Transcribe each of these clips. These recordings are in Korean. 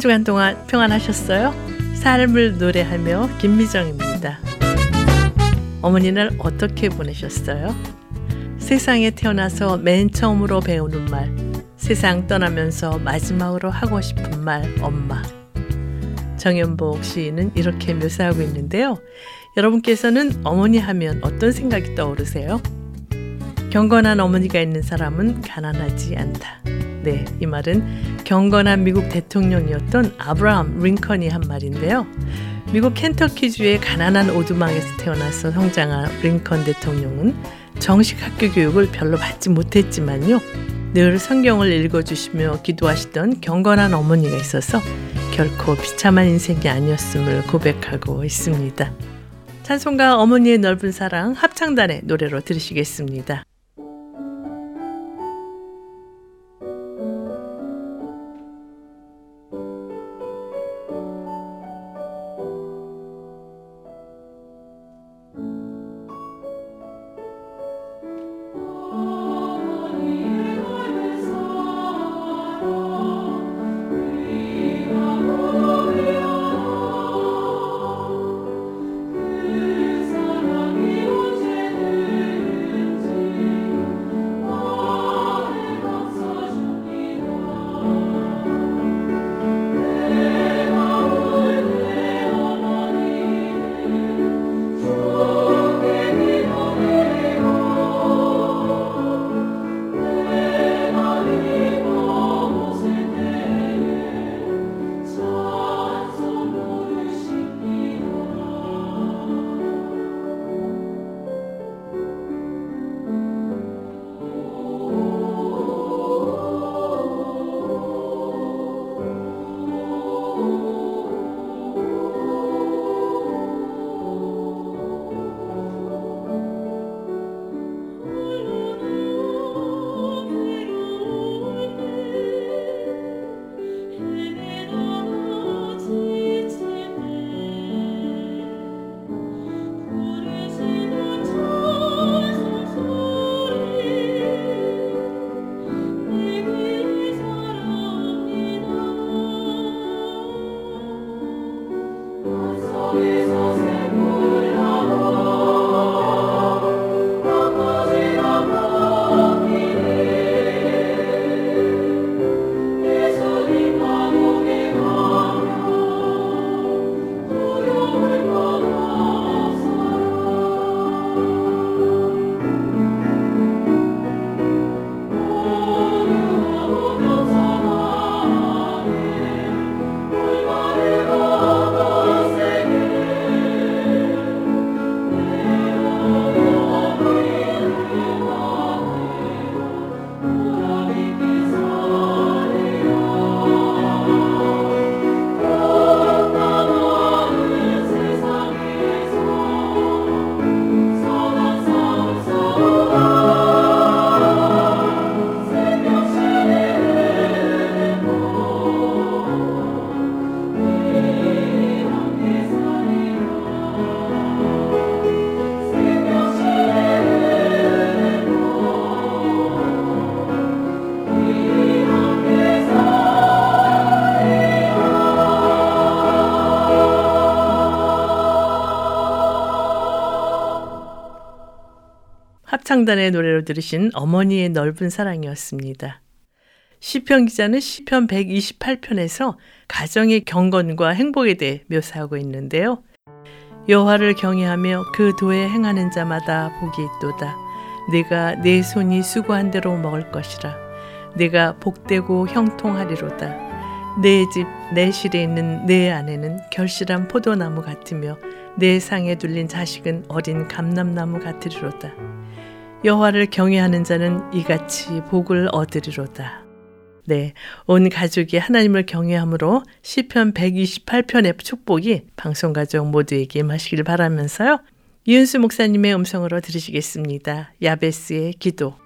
한 주간 동안 평안하셨어요? 삶을 노래하며 김미정입니다. 어머니는 어떻게 보내셨어요? 세상에 태어나서 맨 처음으로 배우는 말, 세상 떠나면서 마지막으로 하고 싶은 말, 엄마. 정연복 시인은 이렇게 묘사하고 있는데요. 여러분께서는 어머니 하면 어떤 생각이 떠오르세요? 경건한 어머니가 있는 사람은 가난하지 않다. 네, 이 말은 경건한 미국 대통령이었던 아브라함 링컨이 한 말인데요. 미국 켄터키주의 가난한 오두막에서 태어나서 성장한 링컨 대통령은 정식 학교 교육을 별로 받지 못했지만요. 늘 성경을 읽어주시며 기도하시던 경건한 어머니가 있어서 결코 비참한 인생이 아니었음을 고백하고 있습니다. 찬송가 어머니의 넓은 사랑 합창단의 노래로 들으시겠습니다. 창단의 노래로 들으신 어머니의 넓은 사랑이었습니다. 시편 기자는 시편 128편에서 가정의 경건과 행복에 대해 묘사하고 있는데요. 여호와를 경외하며 그 도에 행하는 자마다 복이 있도다. 내가 내 손이 수고한 대로 먹을 것이라. 내가 복되고 형통하리로다. 내 집, 내 실에 있는 내 아내는 결실한 포도나무 같으며 내 상에 둘린 자식은 어린 감람나무 같으리로다. 여호와를 경외하는 자는 이같이 복을 얻으리로다. 네, 온 가족이 하나님을 경외함으로 시편 128편의 축복이 방송 가족 모두에게 마시길 바라면서요. 이은수 목사님의 음성으로 들으시겠습니다. 야베스의 기도.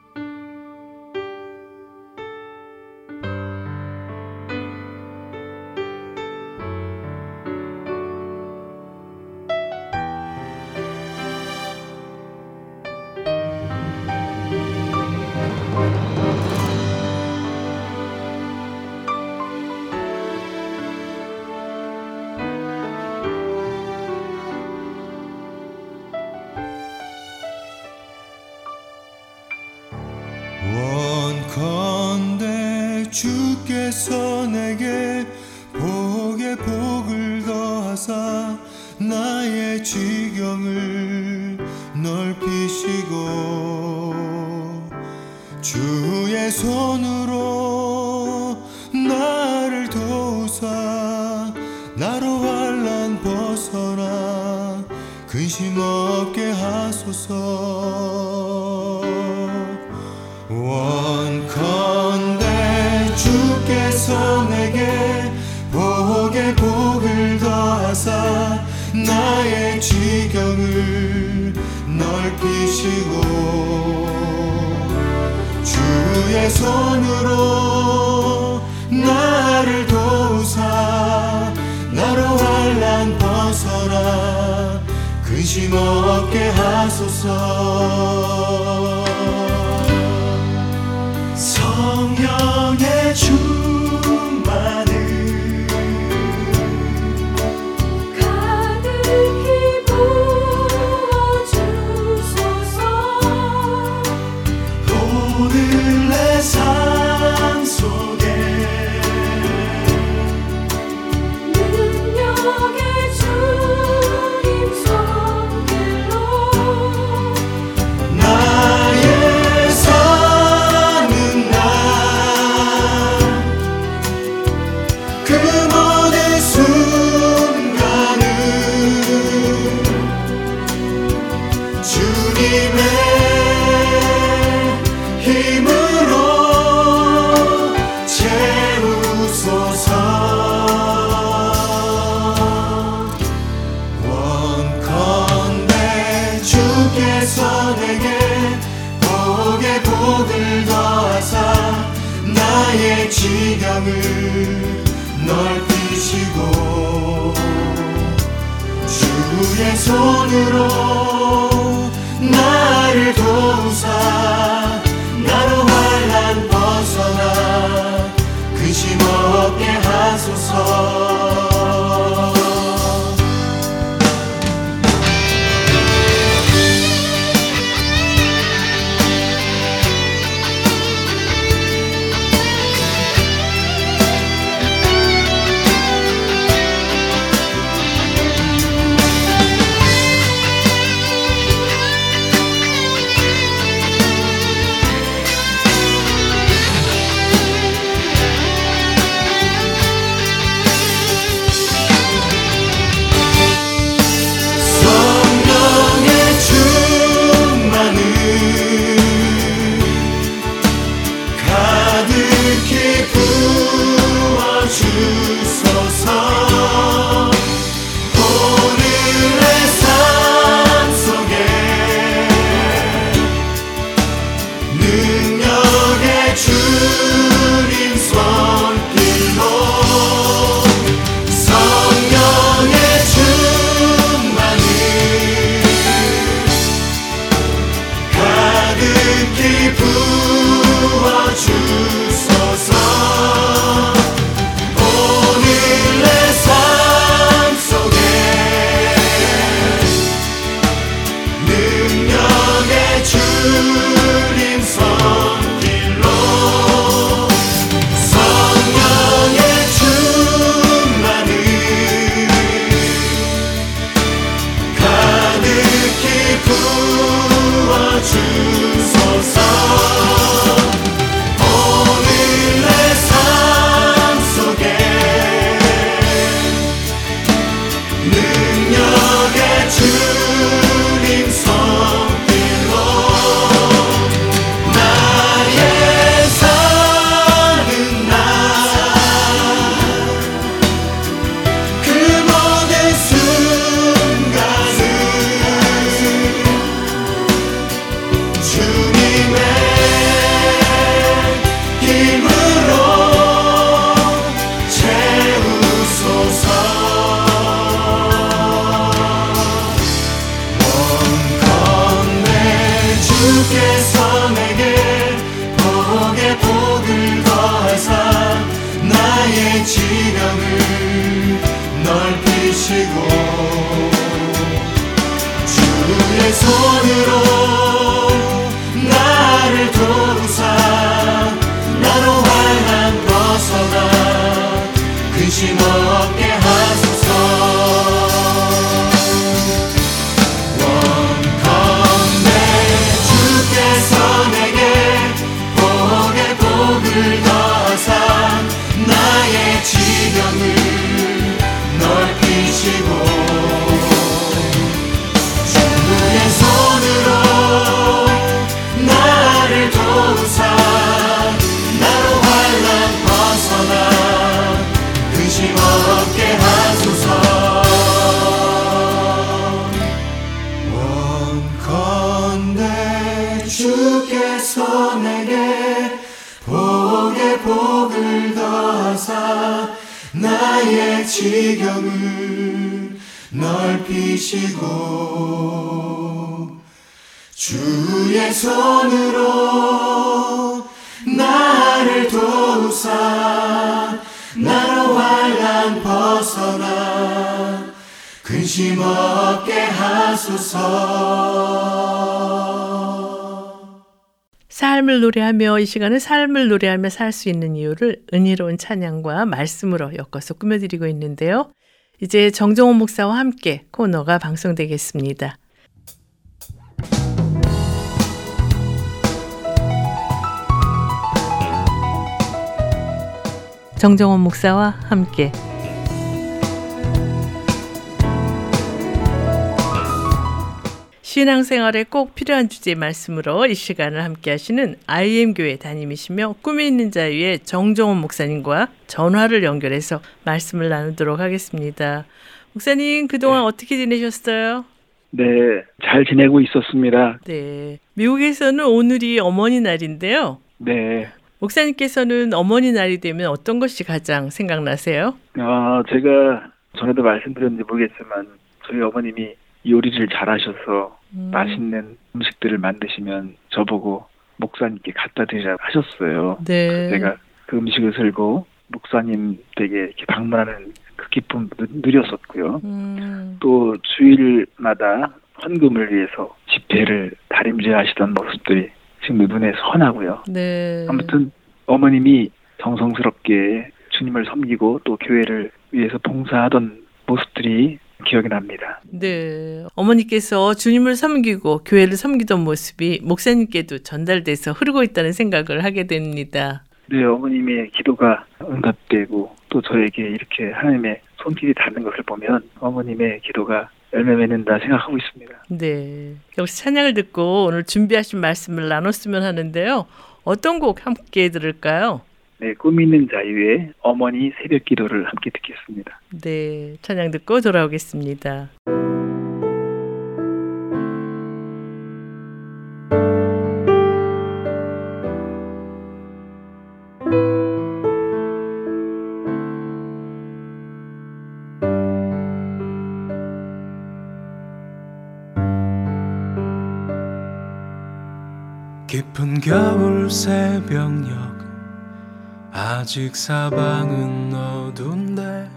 의심 없게 하소서. 원컨대 주께서 내게 복의 복을 더하사 나의 지경을 넓히시고 주의 손으로 함께 하소서. 영광을 넓히시고 주의 손으로 주의 손으로 나를 도우사 나로 환란 벗어나 근심 없게 하소서 삶을 노래하며 이 시간은 삶을 노래하며 살 수 있는 이유를 은혜로운 찬양과 말씀으로 엮어서 꾸며드리고 있는데요. 이제 정정원 목사와 함께 코너가 방송되겠습니다. 정정원 목사와 함께 신앙생활에 꼭 필요한 주제 말씀으로 이 시간을 함께 하시는 IM 교회 담임이시며 꿈이 있는 자유의 정정원 목사님과 전화를 연결해서 말씀을 나누도록 하겠습니다. 목사님 그동안 어떻게 지내셨어요? 네, 잘 지내고 있었습니다. 네. 미국에서는 오늘이 어머니 날인데요. 네, 목사님께서는 어머니 날이 되면 어떤 것이 가장 생각나세요? 어, 제가 전에도 말씀드렸는지 모르겠지만 저희 어머님이 요리를 잘하셔서 음, 맛있는 음식들을 만드시면 저보고 목사님께 갖다 드리라 하셨어요. 네. 제가 그 음식을 들고 목사님 댁에 이렇게 방문하는 그 기쁨도 누렸었고요. 음, 또 주일마다 헌금을 위해서 집회를 다림질하시던 모습들이 지금 눈에 선하고요. 네. 아무튼 어머님이 정성스럽게 주님을 섬기고 또 교회를 위해서 봉사하던 모습들이 기억이 납니다. 네. 어머니께서 주님을 섬기고 교회를 섬기던 모습이 목사님께도 전달돼서 흐르고 있다는 생각을 하게 됩니다. 네, 어머님의 기도가 응답되고 또 저에게 이렇게 하나님의 손길이 닿는 것을 보면 어머님의 기도가 열매 맺는다 생각하고 있습니다. 네. 역시 찬양을 듣고 오늘 준비하신 말씀을 나눴으면 하는데요. 어떤 곡 함께 들을까요? 네, 꿈 있는 자유의 어머니 새벽 기도를 함께 듣겠습니다. 네. 찬양 듣고 돌아오겠습니다. 겨울 새벽녘 아직 사방은 어두운데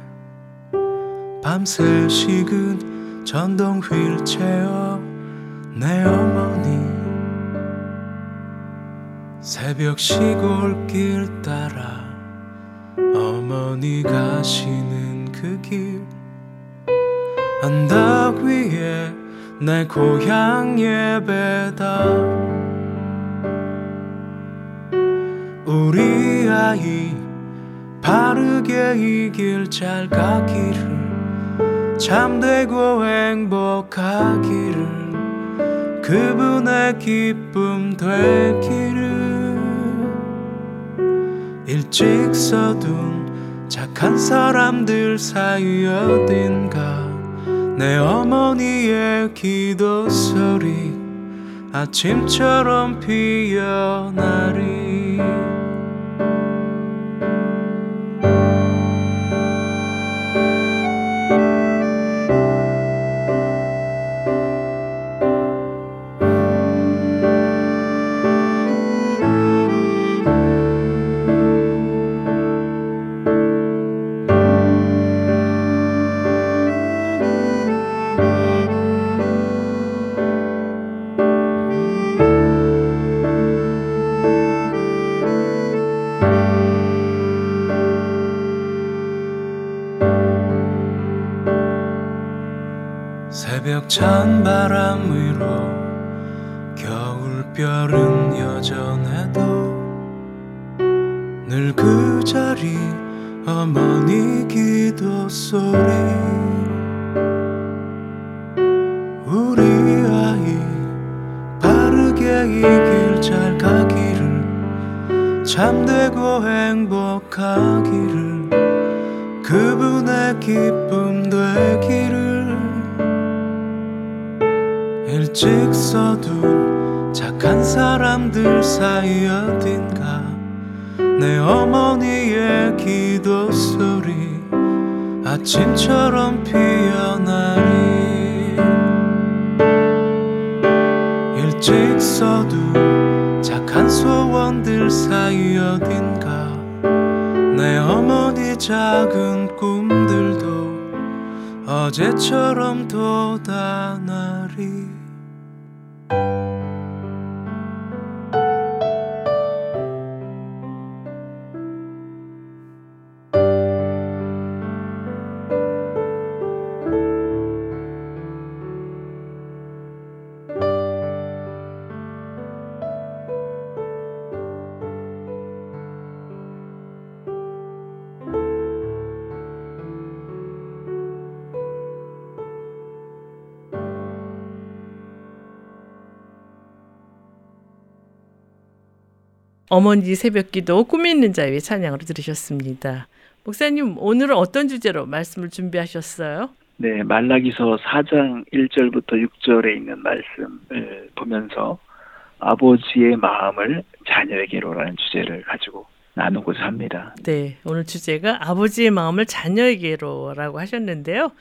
밤새 식은 전동 휠체어 내 어머니 새벽 시골길 따라 어머니 가시는 그 길 언덕 위에 내 고향 예배당 우리 아이 바르게 이 길 잘 가기를 참되고 행복하기를 그분의 기쁨 되기를. 일찍 서둔 착한 사람들 사이 어딘가 내 어머니의 기도 소리 아침처럼 피어나리 어머니 새벽기도 꿈이 있는 자유의 찬양으로 들으셨습니다. 목사님 오늘은 어떤 주제로 말씀을 준비하셨어요? 네, 말라기서 4장 1절부터 6절에 있는 말씀을 보면서 아버지의 마음을 자녀에게로라는 주제를 가지고 나누고자 합니다. 네, 오늘 주제가 아버지의 마음을 자녀에게로라고 하셨는데요.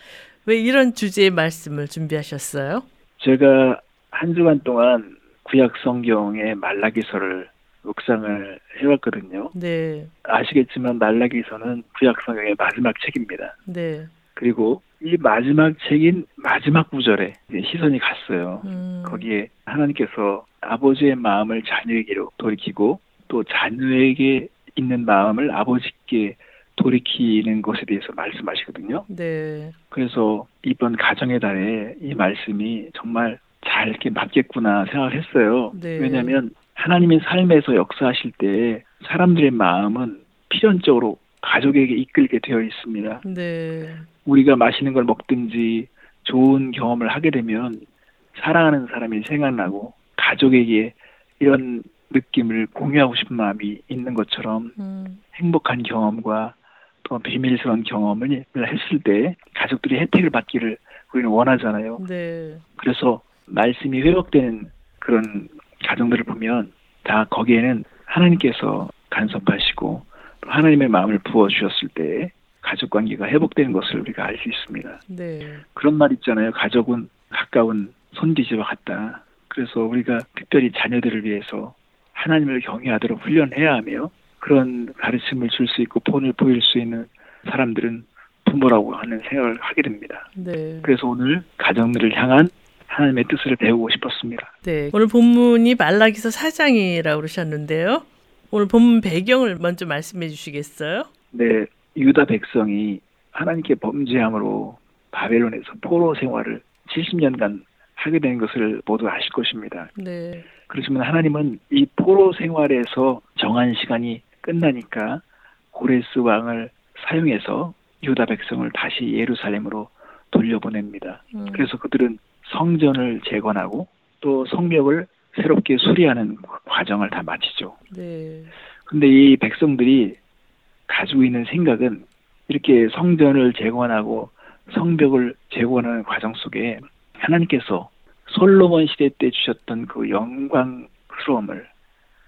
왜 이런 주제의 말씀을 준비하셨어요? 제가 한 주간 동안 구약 성경의 말라기서를 묵상을 해왔거든요. 네, 아시겠지만 말라기서는 구약 성경의 마지막 책입니다. 네, 그리고 이 마지막 책인 마지막 구절에 시선이 갔어요. 음, 거기에 하나님께서 아버지의 마음을 자녀에게로 돌이키고 또 자녀에게 있는 마음을 아버지께 돌이키는 것에 대해서 말씀하시거든요. 네, 그래서 이번 가정의 달에 이 말씀이 정말 잘 이렇게 맞겠구나 생각을 했어요. 네. 왜냐하면 하나님의 삶에서 역사하실 때 사람들의 마음은 필연적으로 가족에게 이끌게 되어 있습니다. 네, 우리가 맛있는 걸 먹든지 좋은 경험을 하게 되면 사랑하는 사람이 생각나고 가족에게 이런 느낌을 공유하고 싶은 마음이 있는 것처럼 음, 행복한 경험과 또 비밀스러운 경험을 했을 때 가족들이 혜택을 받기를 우리는 원하잖아요. 네, 그래서 말씀이 회복되는 그런 가정들을 보면 다 거기에는 하나님께서 간섭하시고 또 하나님의 마음을 부어 주셨을 때 가족 관계가 회복되는 것을 우리가 알 수 있습니다. 네, 그런 말 있잖아요. 가족은 가까운 손뒤집어 같다. 그래서 우리가 특별히 자녀들을 위해서 하나님을 경외하도록 훈련해야 하며 그런 가르침을 줄 수 있고 본을 보일 수 있는 사람들은 부모라고 하는 생각을 하게 됩니다. 네. 그래서 오늘 가정들을 향한 하나님의 뜻을 배우고 싶었습니다. 네. 오늘 본문이 말라기서 4장이라고 그러셨는데요. 오늘 본문 배경을 먼저 말씀해 주시겠어요? 네, 유다 백성이 하나님께 범죄함으로 바벨론에서 포로 생활을 70년간 하게 된 것을 모두 아실 것입니다. 네. 그렇지만 하나님은 이 포로 생활에서 정한 시간이 끝나니까 고레스 왕을 사용해서 유다 백성을 다시 예루살렘으로 돌려보냅니다. 음, 그래서 그들은 성전을 재건하고 또 성벽을 새롭게 수리하는 과정을 다 마치죠. 네. 근데 이 백성들이 가지고 있는 생각은 이렇게 성전을 재건하고 성벽을 재건하는 과정 속에 하나님께서 솔로몬 시대 때 주셨던 그 영광스러움을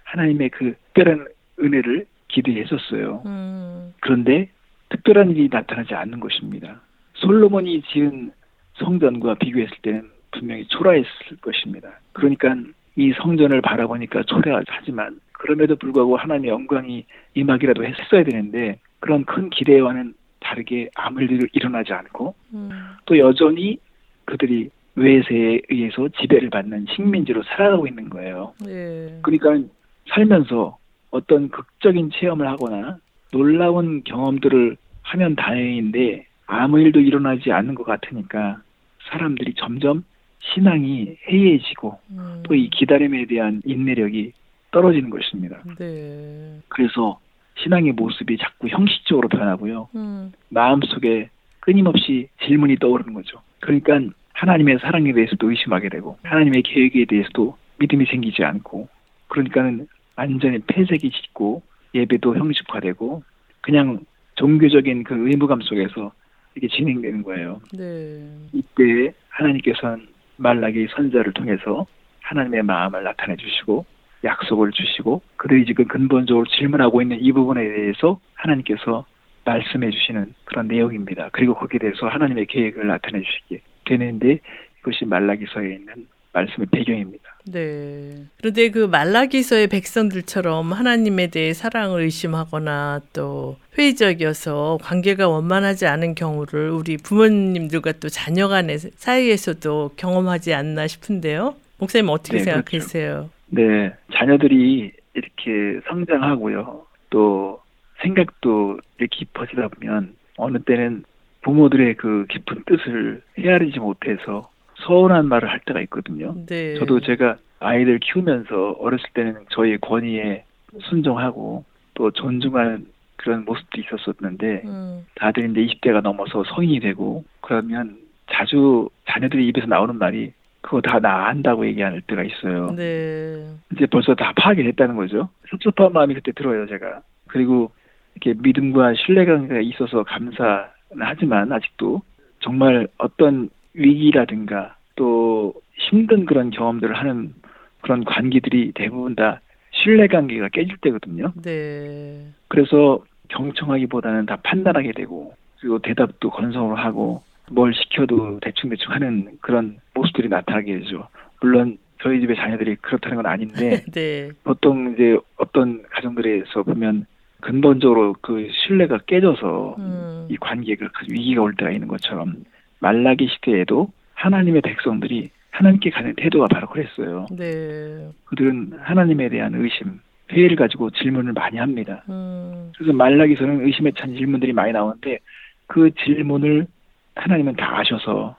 하나님의 그 특별한 은혜를 기대했었어요. 음, 그런데 특별한 일이 나타나지 않는 것입니다. 솔로몬이 지은 성전과 비교했을 때는 분명히 초라했을 것입니다. 그러니까 이 성전을 바라보니까 초라하지만 그럼에도 불구하고 하나님의 영광이 임하기라도 했어야 되는데 그런 큰 기대와는 다르게 아무 일도 일어나지 않고 음, 또 여전히 그들이 외세에 의해서 지배를 받는 식민지로 살아가고 있는 거예요. 네. 그러니까 살면서 어떤 극적인 체험을 하거나 놀라운 경험들을 하면 다행인데 아무 일도 일어나지 않는 것 같으니까 사람들이 점점 신앙이 해이해지고 음, 또이 기다림에 대한 인내력이 떨어지는 것입니다. 네. 그래서 신앙의 모습이 자꾸 형식적으로 변하고요. 음, 마음속에 끊임없이 질문이 떠오르는 거죠. 그러니까 하나님의 사랑에 대해서도 의심하게 되고 하나님의 계획에 대해서도 믿음이 생기지 않고 그러니까는 완전히 폐색이 짙고 예배도 형식화되고 그냥 종교적인 그 의무감 속에서 이게 진행되는 거예요. 네. 이때 하나님께서는 말라기 선자를 통해서 하나님의 마음을 나타내 주시고 약속을 주시고 그들이 지금 근본적으로 질문하고 있는 이 부분에 대해서 하나님께서 말씀해 주시는 그런 내용입니다. 그리고 거기에 대해서 하나님의 계획을 나타내 주시게 되는데 이것이 말라기서에 있는 말씀의 배경입니다. 네. 그런데 그 말라기서의 백성들처럼 하나님에 대해 사랑을 의심하거나 또 회의적이어서 관계가 원만하지 않은 경우를 우리 부모님들과 또 자녀 간의 사이에서도 경험하지 않나 싶은데요. 목사님 어떻게 네, 생각하세요? 네, 자녀들이 이렇게 성장하고요. 또 생각도 이렇게 깊어지다 보면 어느 때는 부모들의 그 깊은 뜻을 헤아리지 못해서 서운한 말을 할 때가 있거든요. 네. 저도 제가 아이들 키우면서 어렸을 때는 저희 권위에 순종하고 또 존중하는 그런 모습도 있었었는데 음, 다들 이제 20대가 넘어서 성인이 되고 그러면 자주 자녀들이 입에서 나오는 말이 그거 다 나 안다고 얘기할 때가 있어요. 네. 이제 벌써 다 파악이 됐다는 거죠. 섭섭한 마음이 그때 들어요, 제가. 그리고 이렇게 믿음과 신뢰관계가 있어서 감사는 하지만 아직도 정말 어떤 위기라든가 또 힘든 그런 경험들을 하는 그런 관계들이 대부분 다 신뢰 관계가 깨질 때거든요. 네. 그래서 경청하기보다는 다 판단하게 되고 그리고 대답도 건성으로 하고 뭘 시켜도 대충 대충 하는 그런 모습들이 나타나게 되죠. 물론 저희 집의 자녀들이 그렇다는 건 아닌데 네. 보통 이제 어떤 가정들에서 보면 근본적으로 그 신뢰가 깨져서 음, 이 관계가 큰 위기가 올 때가 있는 것처럼 말라기 시대에도 하나님의 백성들이 하나님께 가는 태도가 바로 그랬어요. 네. 그들은 하나님에 대한 의심, 회의를 가지고 질문을 많이 합니다. 음, 그래서 말라기서는 의심에 찬 질문들이 많이 나오는데 그 질문을 하나님은 다 아셔서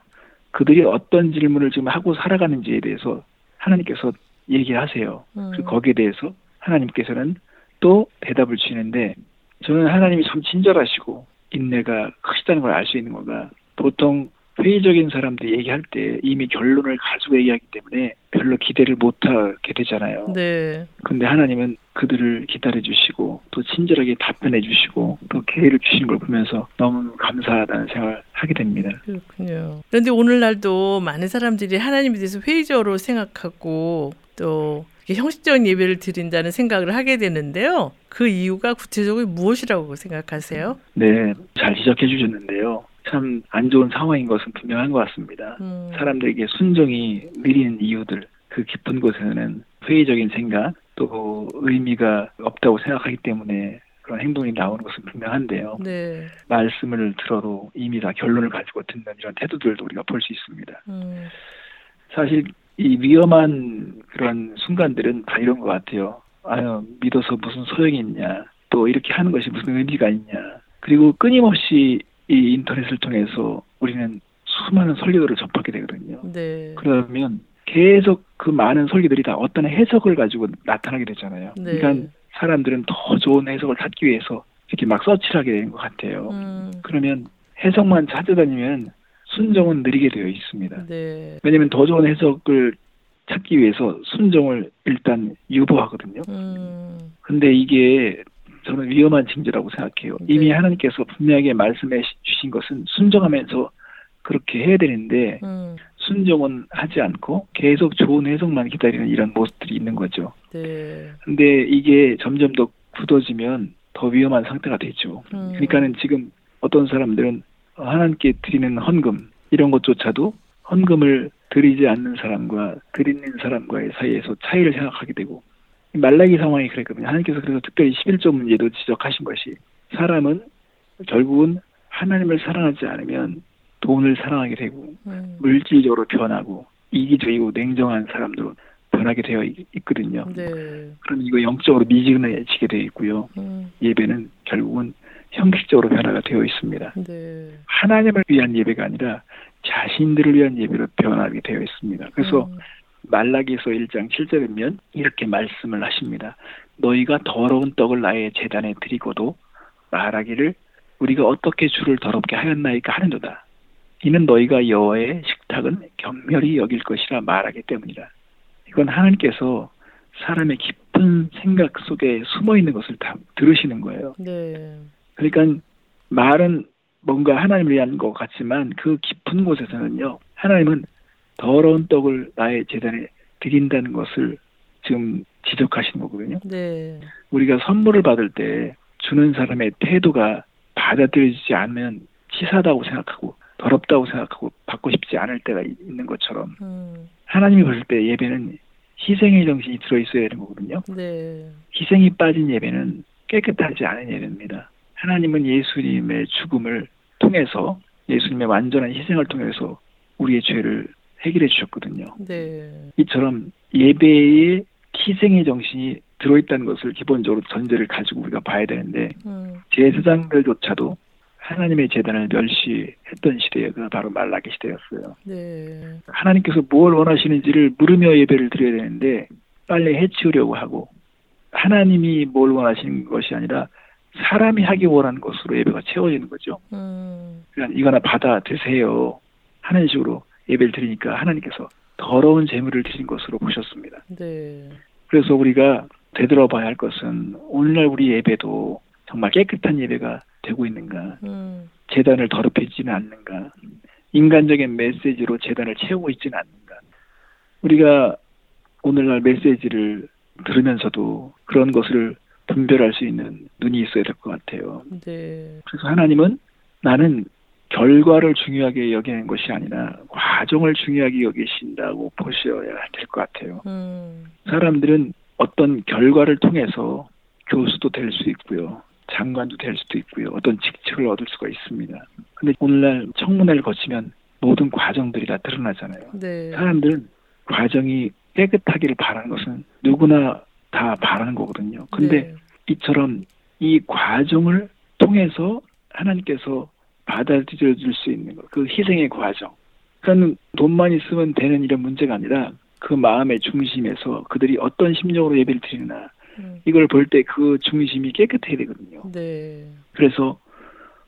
그들이 어떤 질문을 지금 하고 살아가는지에 대해서 하나님께서 얘기하세요. 음. 그리고 거기에 대해서 하나님께서는 또 대답을 주시는데 저는 하나님이 참 친절하시고 인내가 크시다는 걸 알 수 있는 거가 보통 회의적인 사람들이 얘기할 때 이미 결론을 가지고 얘기하기 때문에 별로 기대를 못하게 되잖아요. 네. 근데 하나님은 그들을 기다려 주시고 또 친절하게 답변해 주시고 또 기회를 주신 걸 보면서 너무 감사하다는 생각을 하게 됩니다. 그렇군요. 그런데 오늘날도 많은 사람들이 하나님에 대해서 회의적으로 생각하고 또 형식적인 예배를 드린다는 생각을 하게 되는데요. 그 이유가 구체적으로 무엇이라고 생각하세요? 네, 잘 지적해 주셨는데요. 참 안 좋은 상황인 것은 분명한 것 같습니다. 음, 사람들에게 순종이 느리는 이유들, 그 깊은 곳에는 회의적인 생각, 또 의미가 없다고 생각하기 때문에 그런 행동이 나오는 것은 분명한데요. 네. 말씀을 들어도 이미 다 결론을 가지고 듣는 이런 태도들도 우리가 볼 수 있습니다. 음, 사실 이 위험한 그런 순간들은 다 이런 것 같아요. 아유, 믿어서 무슨 소용이 있냐. 또 이렇게 하는 것이 무슨 의미가 있냐. 그리고 끊임없이 이 인터넷을 통해서 우리는 수많은 설교들을 접하게 되거든요. 네. 그러면 계속 그 많은 설교들이 다 어떤 해석을 가지고 나타나게 되잖아요. 네. 그러니까 사람들은 더 좋은 해석을 찾기 위해서 이렇게 막 서치를 하게 되는 것 같아요. 음, 그러면 해석만 찾아다니면 순종은 느리게 되어 있습니다. 네. 왜냐하면 더 좋은 해석을 찾기 위해서 순종을 일단 유보하거든요. 음, 근데 이게 저는 위험한 징조라고 생각해요. 네. 이미 하나님께서 분명하게 말씀해 주신 것은 순종하면서 그렇게 해야 되는데 음, 순종은 하지 않고 계속 좋은 해석만 기다리는 이런 모습들이 있는 거죠. 네. 근데 이게 점점 더 굳어지면 더 위험한 상태가 되죠. 음, 그러니까는 지금 어떤 사람들은 하나님께 드리는 헌금 이런 것조차도 헌금을 드리지 않는 사람과 드리는 사람과의 사이에서 차이를 생각하게 되고 말라기 상황이 그랬거든요. 하나님께서 그래서 특별히 11조 문제도 지적하신 것이 사람은 결국은 하나님을 사랑하지 않으면 돈을 사랑하게 되고 음, 물질적으로 변하고 이기적이고 냉정한 사람들로 변하게 되어 있- 있거든요. 네. 그럼 이거 영적으로 미지근해지게 되어 있고요. 음, 예배는 결국은 형식적으로 변화가 되어 있습니다. 네. 하나님을 위한 예배가 아니라 자신들을 위한 예배로 변하게 되어 있습니다. 그래서 음, 말라기서 1장 7절에 보면 이렇게 말씀을 하십니다. 너희가 더러운 떡을 나의 재단에 드리고도 말하기를 우리가 어떻게 주를 더럽게 하였나이까 하는도다. 이는 너희가 여호와의 식탁은 경멸히 여길 것이라 말하기 때문이라. 이건 하나님께서 사람의 깊은 생각 속에 숨어 있는 것을 다 들으시는 거예요. 네. 그러니까 말은 뭔가 하나님을 위한 것 같지만 그 깊은 곳에서는요 하나님은 더러운 떡을 나의 재단에 드린다는 것을 지금 지적하시는 거거든요. 네. 우리가 선물을 받을 때 주는 사람의 태도가 받아들여지지 않으면 치사하다고 생각하고 더럽다고 생각하고 받고 싶지 않을 때가 이- 있는 것처럼 음. 하나님이 보실 때 예배는 희생의 정신이 들어 있어야 되는 거거든요. 네. 희생이 빠진 예배는 깨끗하지 않은 예배입니다. 하나님은 예수님의 죽음을 통해서 예수님의 완전한 희생을 통해서 우리의 죄를 해결해 주셨거든요. 네. 이처럼 예배에 희생의 정신이 들어있다는 것을 기본적으로 전제를 가지고 우리가 봐야 되는데 음. 제사장들조차도 하나님의 재단을 멸시했던 시대가 바로 말라기 시대였어요. 네. 하나님께서 무엇을 원하시는지를 물으며 예배를 드려야 되는데 빨리 해치우려고 하고 하나님이 뭘 원하시는 것이 아니라 사람이 하기 원하는 것으로 예배가 채워지는 거죠. 음. 그러니까 이거나 받아 드세요 하는 식으로 예배를 드리니까 하나님께서 더러운 재물을 드린 것으로 보셨습니다. 네. 그래서 우리가 되돌아봐야 할 것은 오늘날 우리 예배도 정말 깨끗한 예배가 되고 있는가 음. 재단을 더럽히지는 않는가 인간적인 메시지로 재단을 채우고 있지는 않는가 우리가 오늘날 메시지를 들으면서도 그런 것을 분별할 수 있는 눈이 있어야 될 것 같아요. 네. 그래서 하나님은 나는 결과를 중요하게 여기는 것이 아니라 과정을 중요하게 여기신다고 보셔야 될 것 같아요. 음. 사람들은 어떤 결과를 통해서 교수도 될 수 있고요. 장관도 될 수도 있고요. 어떤 직책을 얻을 수가 있습니다. 근데 오늘날 청문회를 거치면 모든 과정들이 다 드러나잖아요. 네. 사람들은 과정이 깨끗하기를 바라는 것은 누구나 다 바라는 거거든요. 근데 네. 이처럼 이 과정을 통해서 하나님께서 받아들여 줄수 있는 것, 그 희생의 과정. 그러니까 돈만 있으면 되는 이런 문제가 아니라 그 마음의 중심에서 그들이 어떤 심정으로 예배를 드리나 음. 이걸 볼 때 그 중심이 깨끗해야 되거든요. 네. 그래서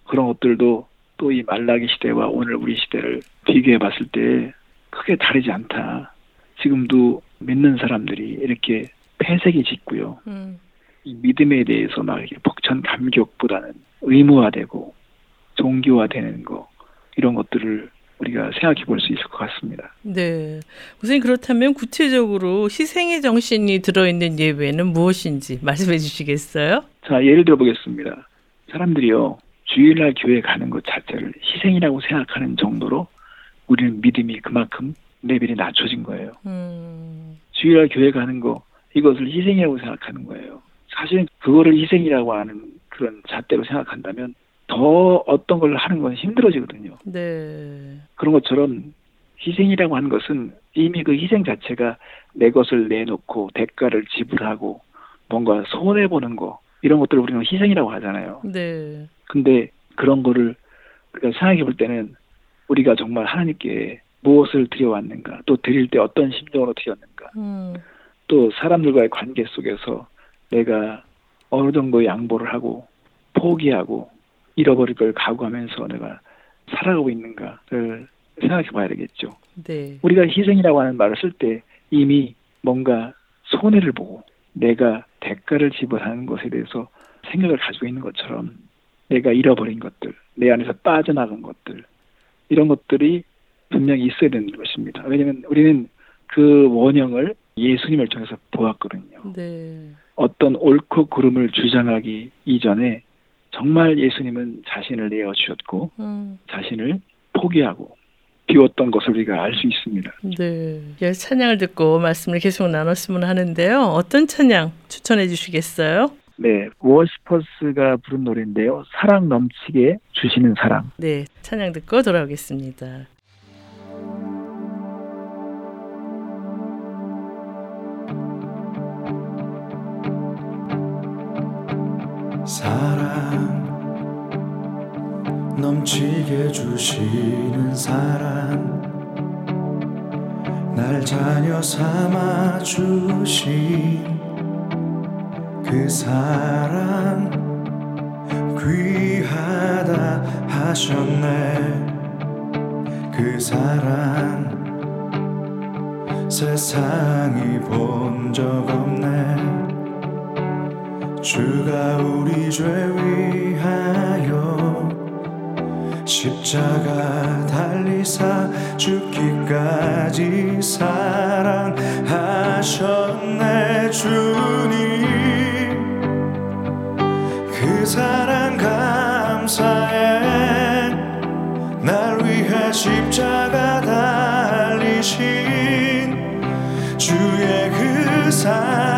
그런 것들도 또 이 말라기 시대와 오늘 우리 시대를 비교해 봤을 때 크게 다르지 않다. 지금도 믿는 사람들이 이렇게 폐색이 짙고요. 음. 이 믿음에 대해서 막 이렇게 벅찬 감격보다는 의무화되고 종교화되는 거 이런 것들을 우리가 생각해 볼 수 있을 것 같습니다. 네. 선생님 그렇다면 구체적으로 희생의 정신이 들어있는 예배는 무엇인지 말씀해 주시겠어요? 자, 예를 들어 보겠습니다. 사람들이요, 주일날 교회 가는 것 자체를 희생이라고 생각하는 정도로 우리는 믿음이 그만큼 레벨이 낮춰진 거예요. 음. 주일날 교회 가는 거, 이것을 희생이라고 생각하는 거예요. 사실 그거를 희생이라고 하는 그런 잣대로 생각한다면 더 어떤 걸 하는 건 힘들어지거든요. 네. 그런 것처럼 희생이라고 하는 것은 이미 그 희생 자체가 내 것을 내놓고 대가를 지불하고 뭔가 손해 보는 거 이런 것들을 우리는 희생이라고 하잖아요. 네. 근데 그런 거를 우리가 생각해 볼 때는 우리가 정말 하나님께 무엇을 드려왔는가, 또 드릴 때 어떤 심정으로 드렸는가, 음. 또 사람들과의 관계 속에서 내가 어느 정도 양보를 하고 포기하고 잃어버릴 걸 각오하면서 내가 살아가고 있는가를 생각해 봐야 되겠죠. 네. 우리가 희생이라고 하는 말을 쓸 때 이미 뭔가 손해를 보고 내가 대가를 지불하는 것에 대해서 생각을 가지고 있는 것처럼 내가 잃어버린 것들, 내 안에서 빠져나간 것들, 이런 것들이 분명히 있어야 되는 것입니다. 왜냐하면 우리는 그 원형을 예수님을 통해서 보았거든요. 네. 어떤 옳고 그름을 주장하기 이전에 정말 예수님은 자신을 내어 주셨고 음. 자신을 포기하고 비웠던 것을 우리가 알 수 있습니다. 네. 예, 찬양을 듣고 말씀을 계속 나눴으면 하는데요. 어떤 찬양 추천해 주시겠어요? 네, 워시퍼스가 부른 노래인데요. 사랑 넘치게 주시는 사랑. 네. 찬양 듣고 돌아오겠습니다. 사랑. 넘치게 주시는 사랑. 날 자녀 삼아 주신 그 사랑. 귀하다 하셨네. 그 사랑. 세상이 본 적 없네 주가 우리 죄 위하여 십자가 달리사 죽기까지 사랑하셨네 주님. 그 사랑 감사해. 날 위해 십자가 달리신 주의 그 사랑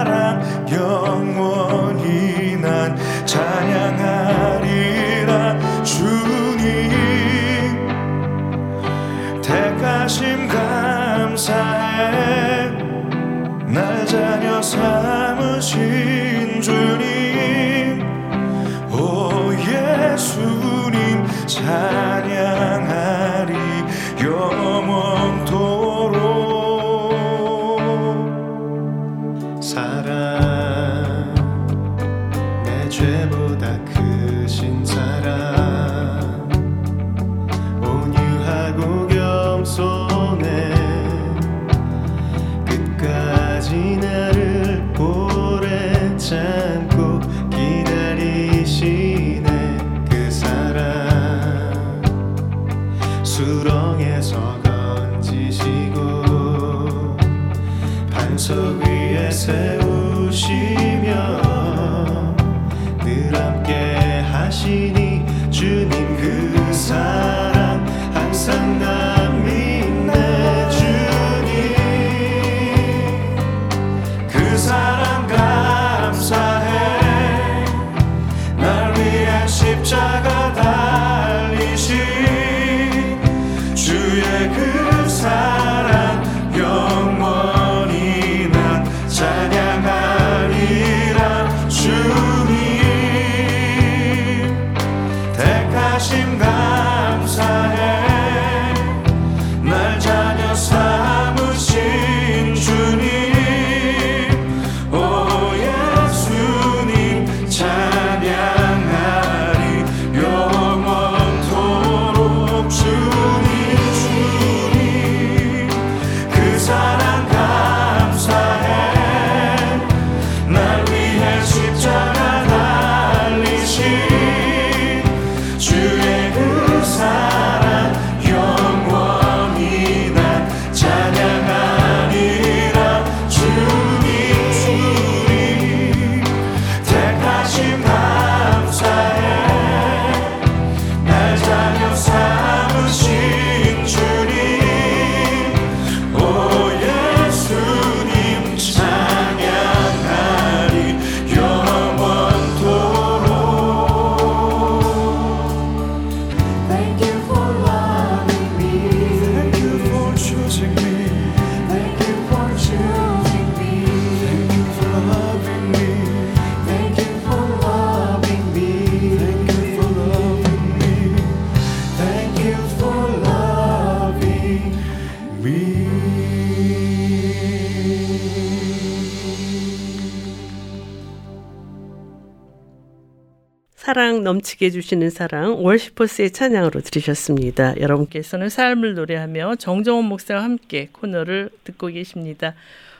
사랑 넘치게 해주시는 사랑 월시퍼스의 찬양으로 들으셨습니다. 여러분께서는 삶을 노래하며 정정원 목사와 함께 코너를 듣고 계십니다.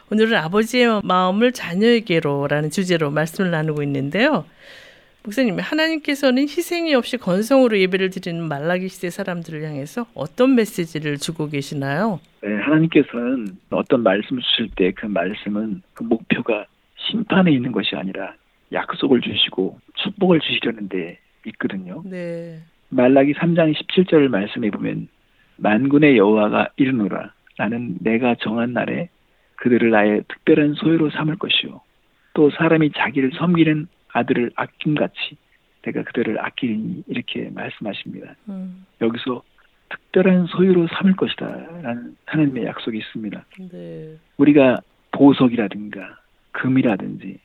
오늘은 아버지의 마음을 자녀에게로라는 주제로 말씀을 나누고 있는데요. 목사님, 하나님께서는 희생이 없이 건성으로 예배를 드리는 말라기 시대 사람들을 향해서 어떤 메시지를 주고 계시나요? 네, 하나님께서는 어떤 말씀을 주실 때 그 말씀은 그 목표가 심판에 있는 것이 아니라 약속을 주시고 축복을 주시려는데 있거든요. 네, 말라기 3장 17절 말씀에 보면 만군의 여호와가 이르노라 나는 내가 정한 날에 그들을 나의 특별한 소유로 삼을 것이요 또 사람이 자기를 섬기는 아들을 아낌같이 내가 그들을 아끼리니 이렇게 말씀하십니다. 음, 여기서 특별한 소유로 삼을 것이다 라는 하나님의 약속이 있습니다. 네, 우리가 보석이라든가 금이라든지